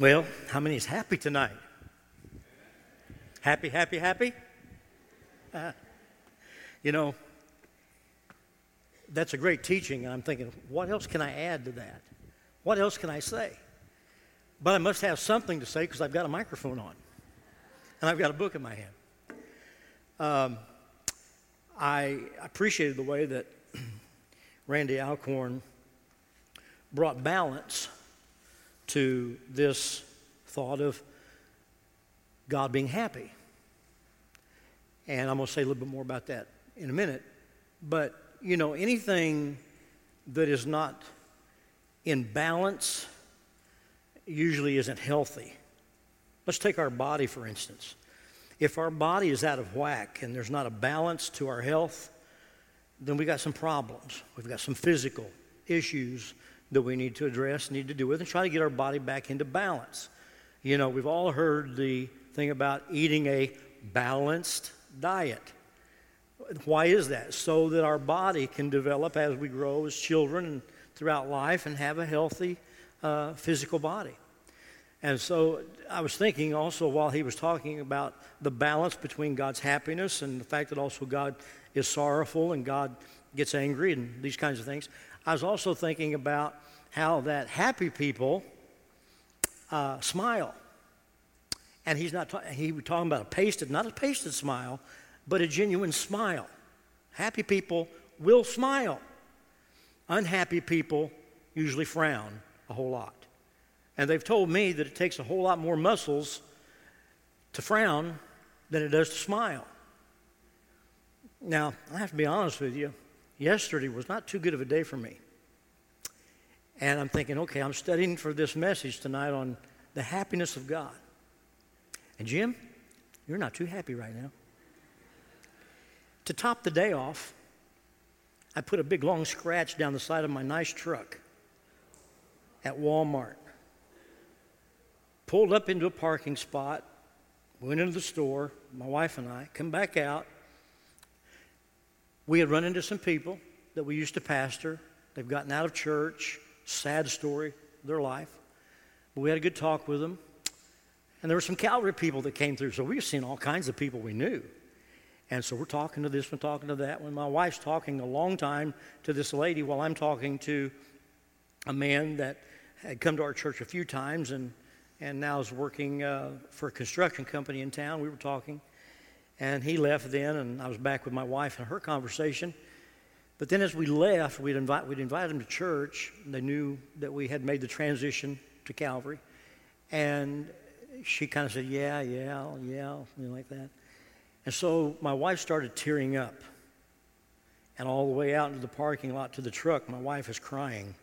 Well, how many is happy tonight? Happy, happy, happy? Uh, you know, that's a great teaching. And I'm thinking, what else can I add to that? What else can I say? But I must have something to say because I've got a microphone on and I've got a book in my hand. Um, I appreciated the way that Randy Alcorn brought balance to this thought of God being happy. And I'm going to say a little bit more about that in a minute. But, you know, anything that is not in balance usually isn't healthy. Let's take our body, for instance. If our body is out of whack and there's not a balance to our health, then we've got some problems. We've got some physical issues that we need to address, need to do with, and try to get our body back into balance. You know, we've all heard the thing about eating a balanced diet. Why is that? So that our body can develop as we grow as children and throughout life and have a healthy uh, physical body. And so I was thinking also while he was talking about the balance between God's happiness and the fact that also God is sorrowful and God gets angry and these kinds of things. I was also thinking about how that happy people uh, smile. And he's not ta- he was talking about a pasted, not a pasted smile, but a genuine smile. Happy people will smile. Unhappy people usually frown a whole lot. And they've told me that it takes a whole lot more muscles to frown than it does to smile. Now, I have to be honest with you yesterday was not too good of a day for me. And I'm thinking, okay, I'm studying for this message tonight on the happiness of God. And Jim, you're not too happy right now. To top the day off, I put a big long scratch down the side of my nice truck at Walmart. Pulled up into a parking spot, went into the store, my wife and I, come back out, we had run into some people that we used to pastor. They've gotten out of church. Sad story their life. But we had a good talk with them. And there were some Calvary people that came through. So we were seeing all kinds of people we knew. And so we're talking to this one, talking to that one. My wife's talking a long time to this lady while I'm talking to a man that had come to our church a few times and, and now is working uh, for a construction company in town. We were talking. And he left then, and I was back with my wife and her conversation. But then as we left, we'd, invite, we'd invite them to church. They knew that we had made the transition to Calvary. And she kind of said, Yeah, yeah, yeah, something like that. And so my wife started tearing up. And all the way out into the parking lot to the truck, my wife is crying.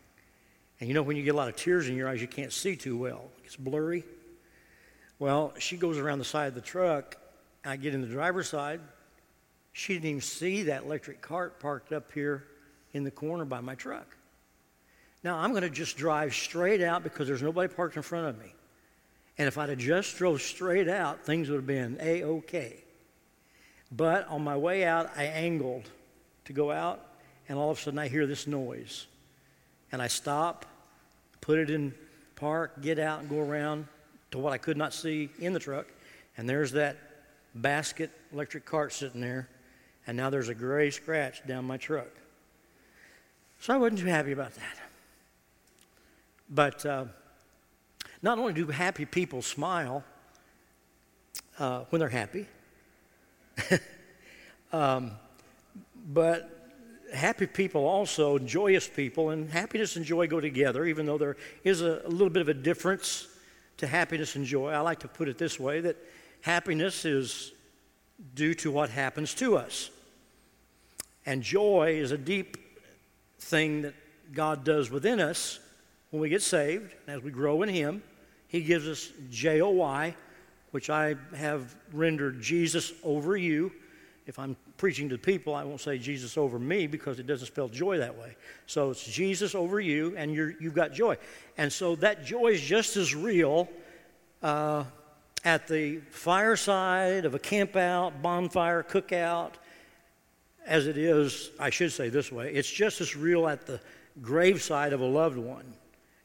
And you know, when you get a lot of tears in your eyes, you can't see too well, it's blurry. Well, she goes around the side of the truck I get in the driver's side. She didn't even see that electric cart parked up here in the corner by my truck. Now, I'm going to just drive straight out because there's nobody parked in front of me. And if I'd have just drove straight out, things would have been A-OK. But on my way out, I angled to go out, and all of a sudden I hear this noise. And I stop, put it in park, get out, and go around to what I could not see in the truck. And there's that basket electric cart sitting there, and now there's a gray scratch down my truck. So I wasn't too happy about that. But uh, not only do happy people smile uh, when they're happy, um, but happy people also, joyous people, and happiness and joy go together, even though there is a, a little bit of a difference to happiness and joy. I like to put it this way that Happiness is due to what happens to us. And joy is a deep thing that God does within us when we get saved, as we grow in Him. He gives us J O Y, which I have rendered Jesus over you. If I'm preaching to people, I won't say Jesus over me because it doesn't spell joy that way. So it's Jesus over you, and you have got joy. And so that joy is just as real uh, at the fireside of a campout, bonfire, cookout, as it is, I should say this way, it's just as real at the graveside of a loved one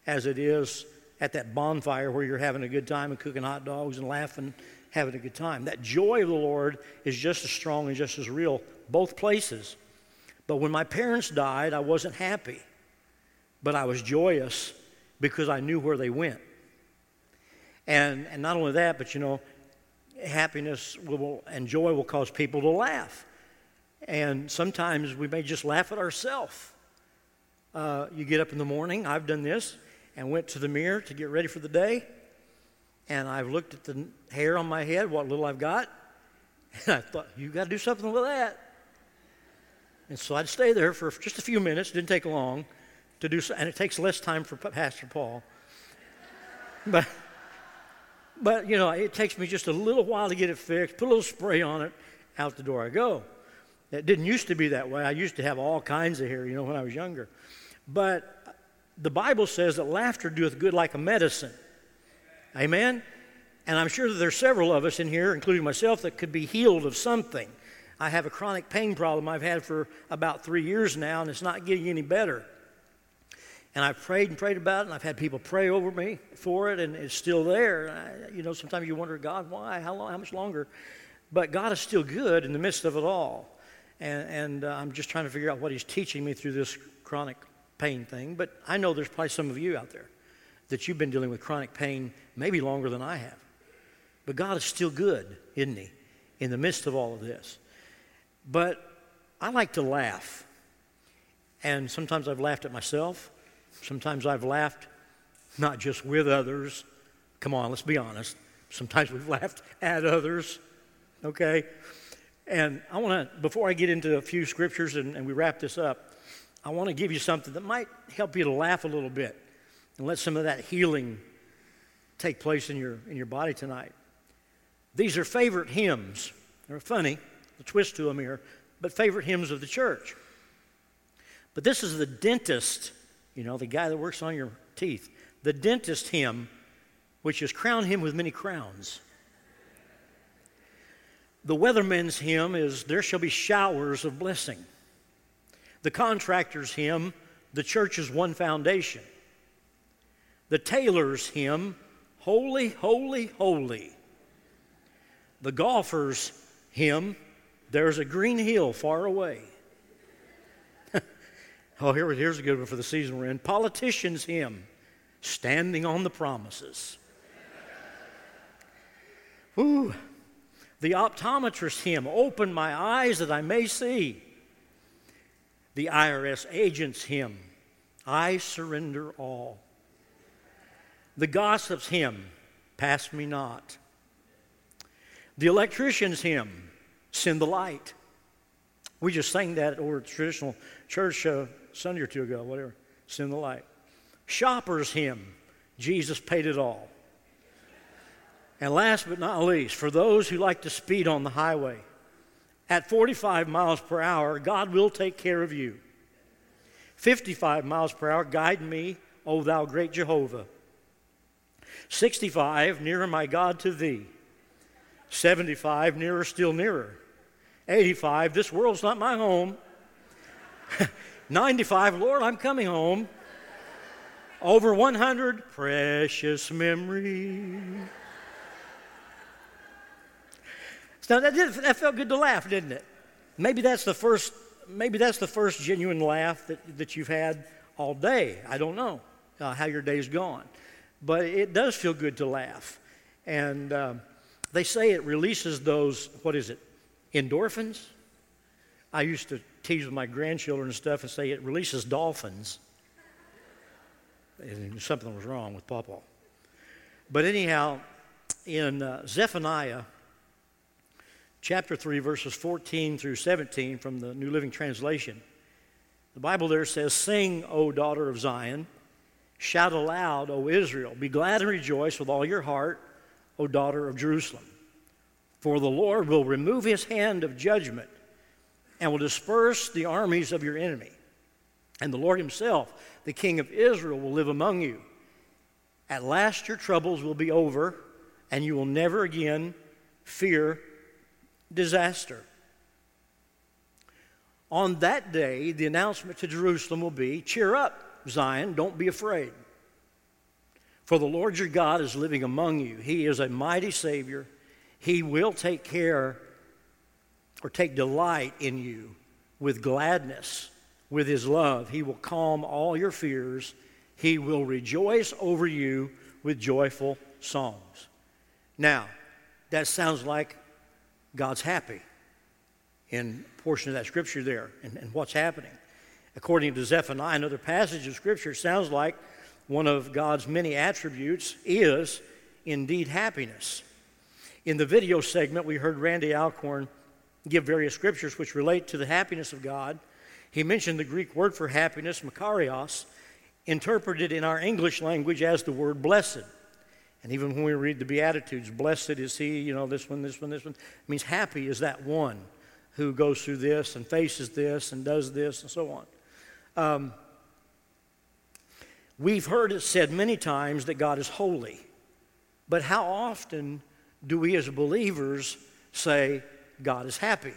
as it is at that bonfire where you're having a good time and cooking hot dogs and laughing, having a good time. That joy of the Lord is just as strong and just as real, both places. But when my parents died, I wasn't happy, but I was joyous because I knew where they went. And, and not only that, but you know, happiness will, and joy will cause people to laugh. And sometimes we may just laugh at ourselves. Uh, you get up in the morning, I've done this, and went to the mirror to get ready for the day. And I've looked at the hair on my head, what little I've got, and I thought, "You've got to do something with that. And so I'd stay there for just a few minutes, didn't take long to do so, and it takes less time for Pastor Paul. But, but, you know, it takes me just a little while to get it fixed, put a little spray on it, out the door I go. It didn't used to be that way. I used to have all kinds of hair, you know, when I was younger. But the Bible says that laughter doeth good like a medicine. Amen? And I'm sure that there's several of us in here, including myself, that could be healed of something. I have a chronic pain problem I've had for about three years now, and it's not getting any better. And I've prayed and prayed about it, and I've had people pray over me for it, and it's still there. I, you know, sometimes you wonder, God, why? How long? How much longer? But God is still good in the midst of it all. And, and uh, I'm just trying to figure out what He's teaching me through this chronic pain thing. But I know there's probably some of you out there that you've been dealing with chronic pain maybe longer than I have. But God is still good, isn't He, in the midst of all of this? But I like to laugh. And sometimes I've laughed at myself. Sometimes I've laughed not just with others. Come on, let's be honest. Sometimes we've laughed at others, okay? And I want to, before I get into a few scriptures and, and we wrap this up, I want to give you something that might help you to laugh a little bit and let some of that healing take place in your, in your body tonight. These are favorite hymns. They're funny, a twist to them here, but favorite hymns of the church. But this is the dentist you know, the guy that works on your teeth. The dentist hymn, which is crown him with many crowns. The weatherman's hymn is there shall be showers of blessing. The contractor's hymn, the church is one foundation. The tailor's hymn, holy, holy, holy. The golfer's hymn, there's a green hill far away. Oh, here, here's a good one for the season we're in. Politicians' hymn, Standing on the Promises. Ooh. The optometrist hymn, Open my eyes that I may see. The IRS agent's hymn, I surrender all. The gossip's hymn, Pass me not. The electrician's hymn, Send the light. We just sang that over traditional church uh, Sunday or two ago, whatever. Send the light. Shopper's hymn, Jesus paid it all. And last but not least, for those who like to speed on the highway, at 45 miles per hour, God will take care of you. 55 miles per hour, guide me, O thou great Jehovah. 65, nearer my God to thee. 75, nearer, still nearer. 85, this world's not my home. 95, Lord, I'm coming home. Over 100, precious memory. So that, did, that felt good to laugh, didn't it? Maybe that's the first, maybe that's the first genuine laugh that, that you've had all day. I don't know uh, how your day's gone. But it does feel good to laugh. And uh, they say it releases those, what is it, endorphins? I used to tease with my grandchildren and stuff and say it releases dolphins. And something was wrong with Papa. But anyhow, in uh, Zephaniah chapter 3, verses 14 through 17 from the New Living Translation, the Bible there says, Sing, O daughter of Zion, shout aloud, O Israel, be glad and rejoice with all your heart, O daughter of Jerusalem. For the Lord will remove his hand of judgment and will disperse the armies of your enemy. And the Lord Himself, the King of Israel, will live among you. At last your troubles will be over, and you will never again fear disaster. On that day, the announcement to Jerusalem will be Cheer up, Zion, don't be afraid. For the Lord your God is living among you. He is a mighty Savior. He will take care or take delight in you with gladness, with His love. He will calm all your fears. He will rejoice over you with joyful songs. Now, that sounds like God's happy in portion of that scripture there and, and what's happening. According to Zephaniah, another passage of scripture, sounds like one of God's many attributes is indeed happiness. In the video segment, we heard Randy Alcorn give various scriptures which relate to the happiness of God. He mentioned the Greek word for happiness, makarios, interpreted in our English language as the word blessed. And even when we read the Beatitudes, blessed is he, you know, this one, this one, this one, it means happy is that one who goes through this and faces this and does this and so on. Um, we've heard it said many times that God is holy, but how often do we as believers say God is happy?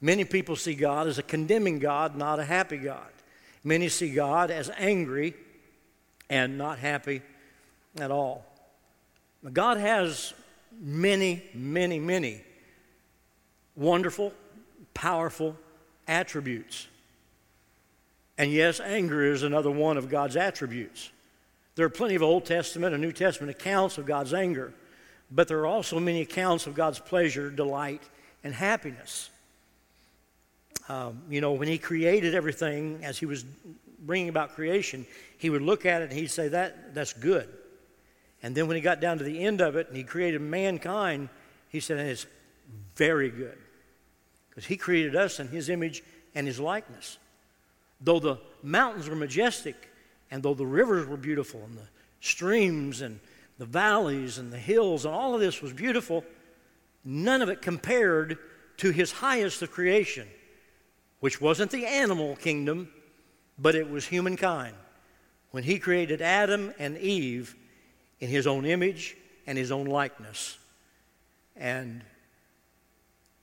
Many people see God as a condemning God, not a happy God. Many see God as angry and not happy at all. God has many, many, many wonderful, powerful attributes. And yes, anger is another one of God's attributes. There are plenty of Old Testament and New Testament accounts of God's anger, but there are also many accounts of God's pleasure, delight, and happiness. Um, you know, when He created everything, as He was bringing about creation, He would look at it and He'd say, that, That's good. And then when He got down to the end of it and He created mankind, He said, It's very good because He created us in His image and His likeness. Though the mountains were majestic, and though the rivers were beautiful, and the streams and the valleys and the hills, and all of this was beautiful, none of it compared to His highest of creation, which wasn't the animal kingdom, but it was humankind. When He created Adam and Eve in His own image and His own likeness. And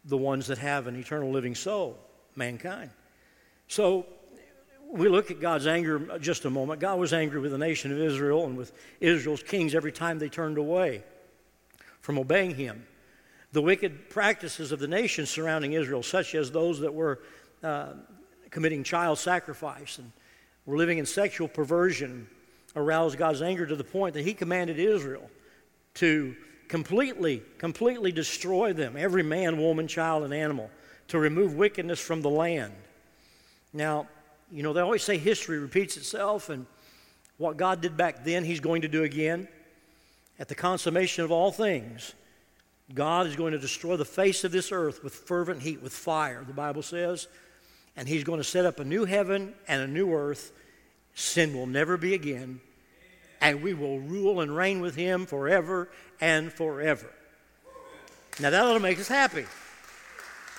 the ones that have an eternal living soul, mankind. So we look at God's anger just a moment. God was angry with the nation of Israel and with Israel's kings every time they turned away from obeying Him. The wicked practices of the nations surrounding Israel, such as those that were uh, committing child sacrifice and were living in sexual perversion, aroused God's anger to the point that He commanded Israel to completely, completely destroy them, every man, woman, child, and animal, to remove wickedness from the land. Now, you know, they always say history repeats itself, and what God did back then, He's going to do again. At the consummation of all things, God is going to destroy the face of this earth with fervent heat, with fire, the Bible says. And He's going to set up a new heaven and a new earth. Sin will never be again and we will rule and reign with him forever and forever. Now that ought to make us happy.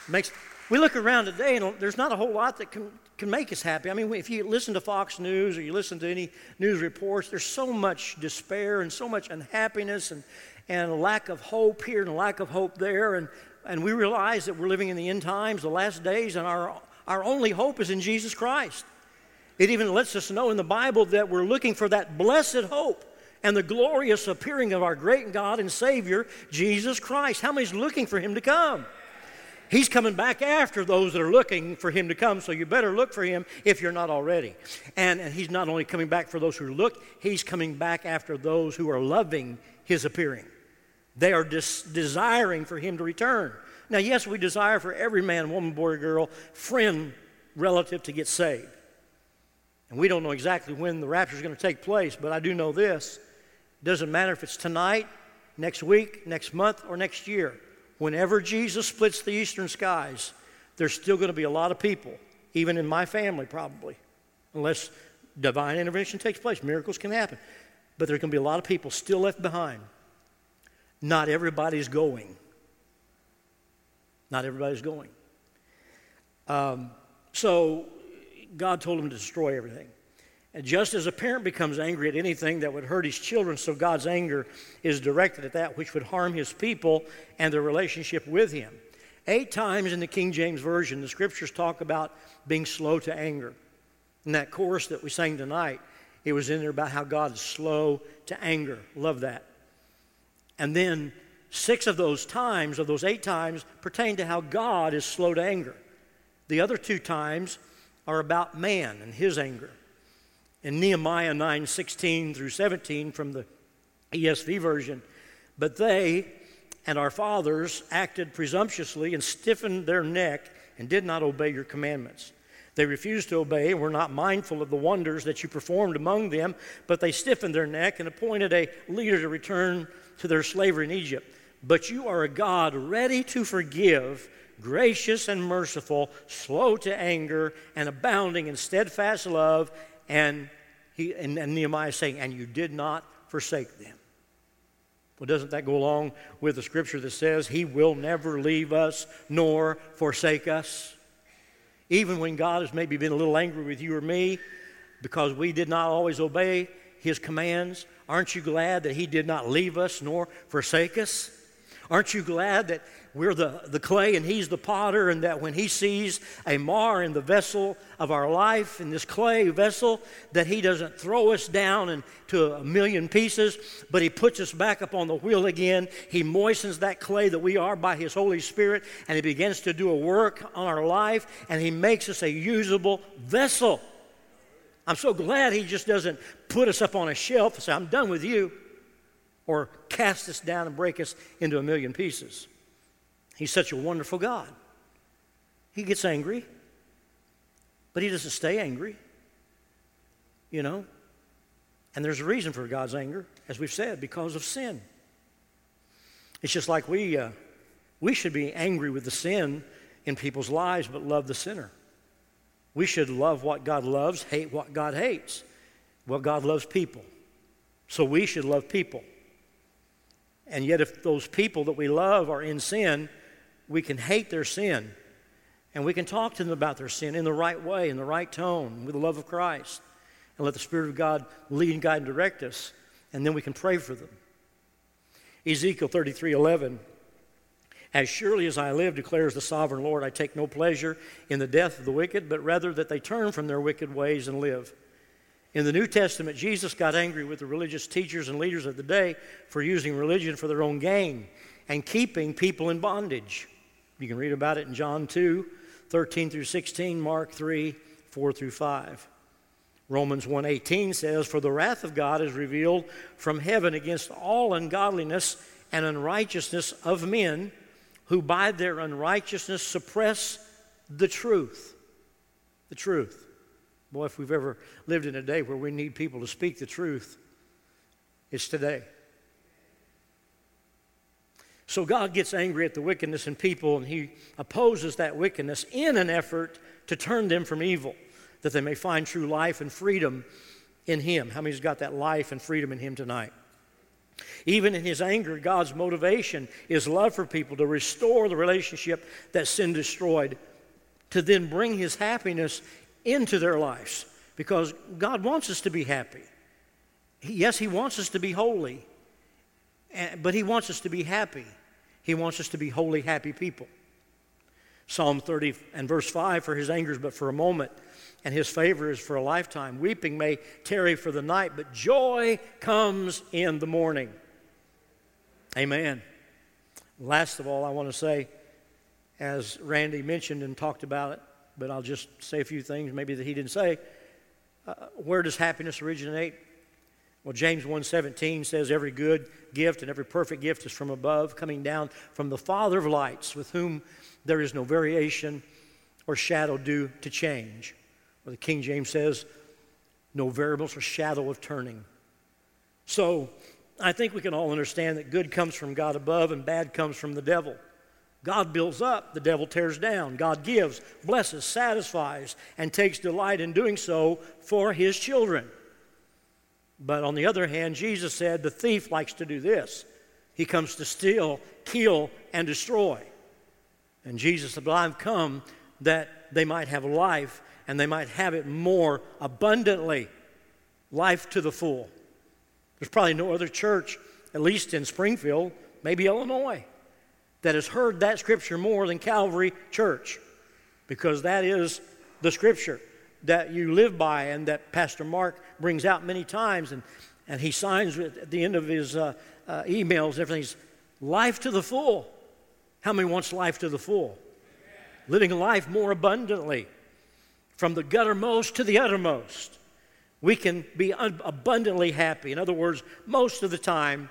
Makes we look around today and there's not a whole lot that can, can make us happy. I mean, if you listen to Fox News or you listen to any news reports, there's so much despair and so much unhappiness and, and lack of hope here and lack of hope there. And, and we realize that we're living in the end times, the last days, and our, our only hope is in Jesus Christ. It even lets us know in the Bible that we're looking for that blessed hope and the glorious appearing of our great God and Savior, Jesus Christ. How many's looking for Him to come? He's coming back after those that are looking for Him to come, so you better look for Him if you're not already. And, and He's not only coming back for those who look, He's coming back after those who are loving His appearing. They are des- desiring for Him to return. Now, yes, we desire for every man, woman, boy, girl, friend, relative to get saved. And we don't know exactly when the rapture is going to take place, but I do know this. It doesn't matter if it's tonight, next week, next month, or next year. Whenever Jesus splits the eastern skies, there's still going to be a lot of people, even in my family probably, unless divine intervention takes place. Miracles can happen. But there's going to be a lot of people still left behind. Not everybody's going. Not everybody's going. Um, so God told him to destroy everything. Just as a parent becomes angry at anything that would hurt his children, so God's anger is directed at that which would harm his people and their relationship with him. Eight times in the King James Version, the scriptures talk about being slow to anger. In that chorus that we sang tonight, it was in there about how God is slow to anger. Love that. And then six of those times, of those eight times, pertain to how God is slow to anger. The other two times are about man and his anger. In Nehemiah 9 16 through 17 from the ESV version, but they and our fathers acted presumptuously and stiffened their neck and did not obey your commandments. They refused to obey and were not mindful of the wonders that you performed among them, but they stiffened their neck and appointed a leader to return to their slavery in Egypt. But you are a God ready to forgive, gracious and merciful, slow to anger, and abounding in steadfast love. And, he, and, and Nehemiah is saying, And you did not forsake them. Well, doesn't that go along with the scripture that says, He will never leave us nor forsake us? Even when God has maybe been a little angry with you or me because we did not always obey His commands, aren't you glad that He did not leave us nor forsake us? Aren't you glad that we're the, the clay and he's the potter, and that when he sees a mar in the vessel of our life, in this clay vessel, that he doesn't throw us down into a million pieces, but he puts us back up on the wheel again. He moistens that clay that we are by his Holy Spirit, and he begins to do a work on our life, and he makes us a usable vessel. I'm so glad he just doesn't put us up on a shelf and say, I'm done with you, or cast us down and break us into a million pieces. He's such a wonderful God. He gets angry, but he doesn't stay angry, you know? And there's a reason for God's anger, as we've said, because of sin. It's just like we, uh, we should be angry with the sin in people's lives, but love the sinner. We should love what God loves, hate what God hates. Well, God loves people. So we should love people. And yet, if those people that we love are in sin, we can hate their sin and we can talk to them about their sin in the right way, in the right tone, with the love of Christ, and let the Spirit of God lead, and guide, and direct us, and then we can pray for them. Ezekiel 33 11. As surely as I live, declares the sovereign Lord, I take no pleasure in the death of the wicked, but rather that they turn from their wicked ways and live. In the New Testament, Jesus got angry with the religious teachers and leaders of the day for using religion for their own gain and keeping people in bondage. You can read about it in John 2, 13 through 16, Mark 3, 4 through 5. Romans 1:18 says, "For the wrath of God is revealed from heaven against all ungodliness and unrighteousness of men who by their unrighteousness suppress the truth." The truth. Boy, if we've ever lived in a day where we need people to speak the truth, it's today. So God gets angry at the wickedness in people and he opposes that wickedness in an effort to turn them from evil, that they may find true life and freedom in him. How many's got that life and freedom in him tonight? Even in his anger, God's motivation is love for people to restore the relationship that sin destroyed, to then bring his happiness into their lives. Because God wants us to be happy. Yes, he wants us to be holy, eh, but he wants us to be happy. He wants us to be holy, happy people. Psalm 30 and verse 5 For his anger is but for a moment, and his favor is for a lifetime. Weeping may tarry for the night, but joy comes in the morning. Amen. Last of all, I want to say, as Randy mentioned and talked about it, but I'll just say a few things maybe that he didn't say. Uh, where does happiness originate? Well, James 1:17 says every good gift and every perfect gift is from above, coming down from the Father of lights, with whom there is no variation or shadow due to change. Or the King James says, no variables or shadow of turning. So, I think we can all understand that good comes from God above and bad comes from the devil. God builds up, the devil tears down. God gives, blesses, satisfies, and takes delight in doing so for his children. But on the other hand, Jesus said the thief likes to do this. He comes to steal, kill, and destroy. And Jesus said, well, I've come that they might have life and they might have it more abundantly. Life to the full. There's probably no other church, at least in Springfield, maybe Illinois, that has heard that scripture more than Calvary Church because that is the scripture. That you live by and that Pastor Mark brings out many times, and, and he signs at the end of his uh, uh, emails, everything's life to the full. How many wants life to the full? Living life more abundantly, from the guttermost to the uttermost. We can be un- abundantly happy. In other words, most of the time,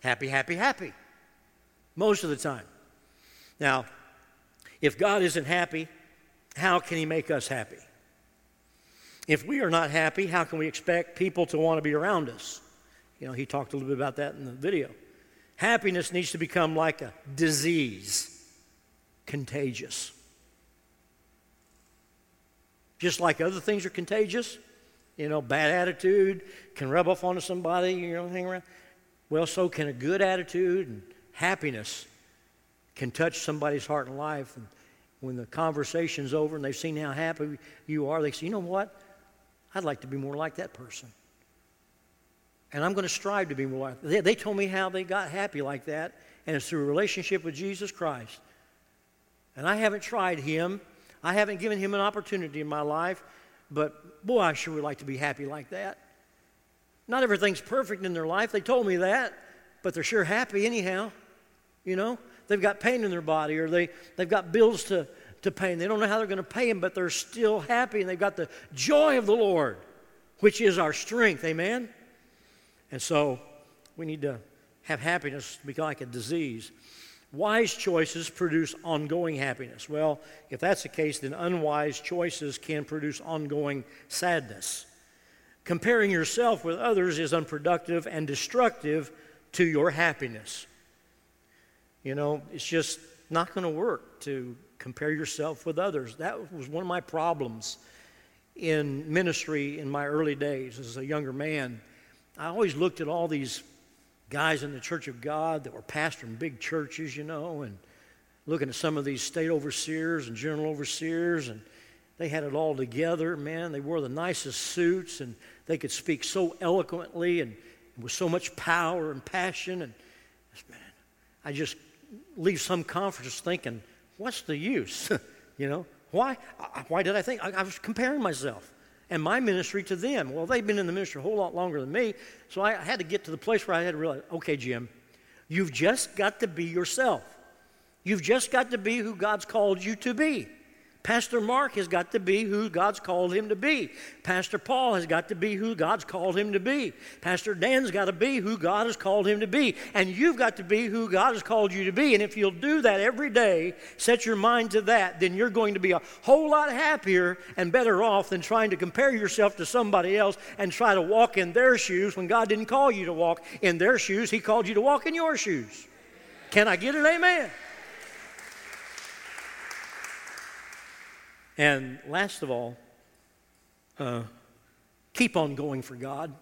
happy, happy, happy. Most of the time. Now, if God isn't happy, how can He make us happy? If we are not happy, how can we expect people to want to be around us? You know, he talked a little bit about that in the video. Happiness needs to become like a disease, contagious. Just like other things are contagious, you know, bad attitude can rub off onto somebody, you know, hang around. Well, so can a good attitude and happiness can touch somebody's heart and life. And when the conversation's over and they've seen how happy you are, they say, you know what? I'd like to be more like that person. And I'm going to strive to be more like they, they told me how they got happy like that, and it's through a relationship with Jesus Christ. And I haven't tried him. I haven't given him an opportunity in my life, but boy, I sure would like to be happy like that. Not everything's perfect in their life. They told me that, but they're sure happy anyhow. You know, they've got pain in their body or they, they've got bills to, to pay and they don't know how they're going to pay them, but they're still happy and they've got the joy of the Lord, which is our strength. Amen? And so we need to have happiness be like a disease. Wise choices produce ongoing happiness. Well, if that's the case, then unwise choices can produce ongoing sadness. Comparing yourself with others is unproductive and destructive to your happiness. You know, it's just not going to work to compare yourself with others. That was one of my problems in ministry in my early days as a younger man. I always looked at all these guys in the Church of God that were pastoring big churches, you know, and looking at some of these state overseers and general overseers, and they had it all together, man. They wore the nicest suits, and they could speak so eloquently and with so much power and passion. And man, I just leave some conferences thinking, what's the use? you know, why? Why did I think? I, I was comparing myself and my ministry to them. Well, they've been in the ministry a whole lot longer than me, so I had to get to the place where I had to realize, okay, Jim, you've just got to be yourself. You've just got to be who God's called you to be. Pastor Mark has got to be who God's called him to be. Pastor Paul has got to be who God's called him to be. Pastor Dan's got to be who God has called him to be. And you've got to be who God has called you to be. And if you'll do that every day, set your mind to that, then you're going to be a whole lot happier and better off than trying to compare yourself to somebody else and try to walk in their shoes when God didn't call you to walk in their shoes. He called you to walk in your shoes. Can I get an amen? And last of all, uh, keep on going for God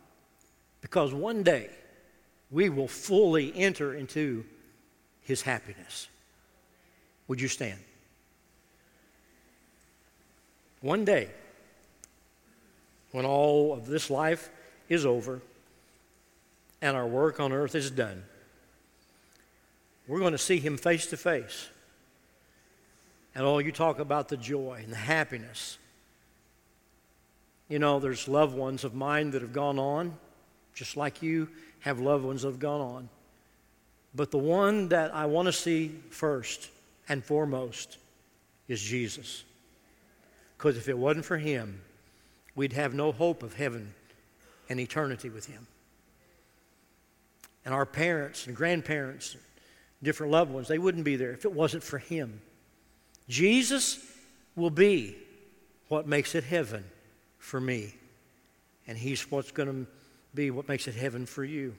because one day we will fully enter into His happiness. Would you stand? One day, when all of this life is over and our work on earth is done, we're going to see Him face to face. And oh, you talk about the joy and the happiness. You know, there's loved ones of mine that have gone on, just like you have loved ones that have gone on. But the one that I want to see first and foremost is Jesus. Because if it wasn't for him, we'd have no hope of heaven and eternity with him. And our parents and grandparents, different loved ones, they wouldn't be there if it wasn't for him. Jesus will be what makes it heaven for me. And He's what's going to be what makes it heaven for you.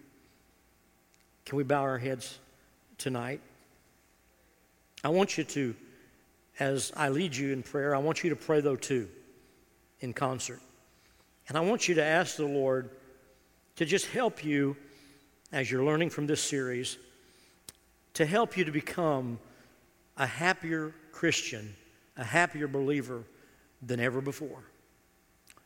Can we bow our heads tonight? I want you to, as I lead you in prayer, I want you to pray, though, too, in concert. And I want you to ask the Lord to just help you as you're learning from this series, to help you to become a happier Christian, a happier believer than ever before.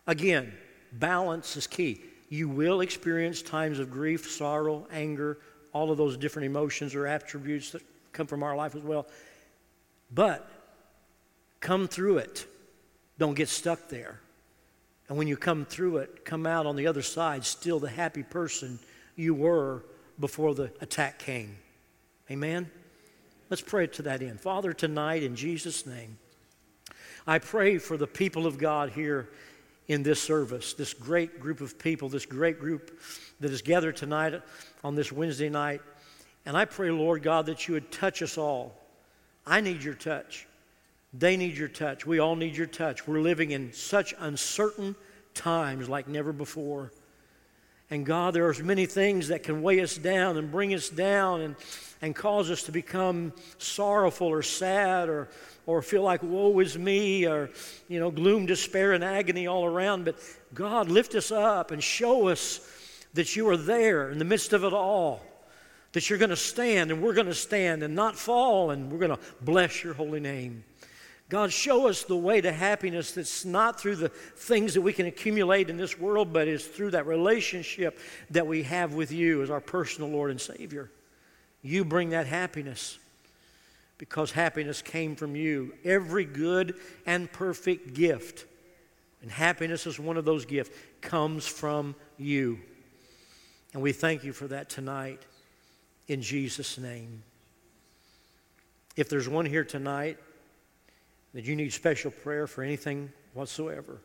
Again, balance is key. You will experience times of grief, sorrow, anger, all of those different emotions or attributes that come from our life as well. But come through it. Don't get stuck there. And when you come through it, come out on the other side still the happy person you were before the attack came. Amen? Let's pray to that end. Father, tonight in Jesus' name, I pray for the people of God here in this service, this great group of people, this great group that is gathered tonight on this Wednesday night. And I pray, Lord God, that you would touch us all. I need your touch. They need your touch. We all need your touch. We're living in such uncertain times like never before. And God, there are many things that can weigh us down and bring us down and, and cause us to become sorrowful or sad or, or feel like woe is me or, you know, gloom, despair, and agony all around. But God, lift us up and show us that you are there in the midst of it all, that you're going to stand and we're going to stand and not fall, and we're going to bless your holy name. God, show us the way to happiness that's not through the things that we can accumulate in this world, but is through that relationship that we have with you as our personal Lord and Savior. You bring that happiness because happiness came from you. Every good and perfect gift, and happiness is one of those gifts, comes from you. And we thank you for that tonight in Jesus' name. If there's one here tonight, that you need special prayer for anything whatsoever,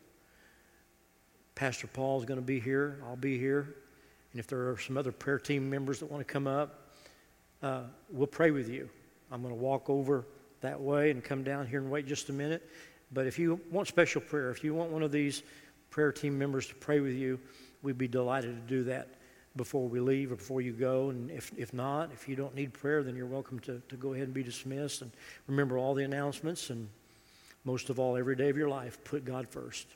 Pastor Paul is going to be here. I'll be here. And if there are some other prayer team members that want to come up, uh, we'll pray with you. I'm going to walk over that way and come down here and wait just a minute. But if you want special prayer, if you want one of these prayer team members to pray with you, we'd be delighted to do that before we leave or before you go. And if, if not, if you don't need prayer, then you're welcome to, to go ahead and be dismissed. And remember all the announcements and most of all, every day of your life, put God first.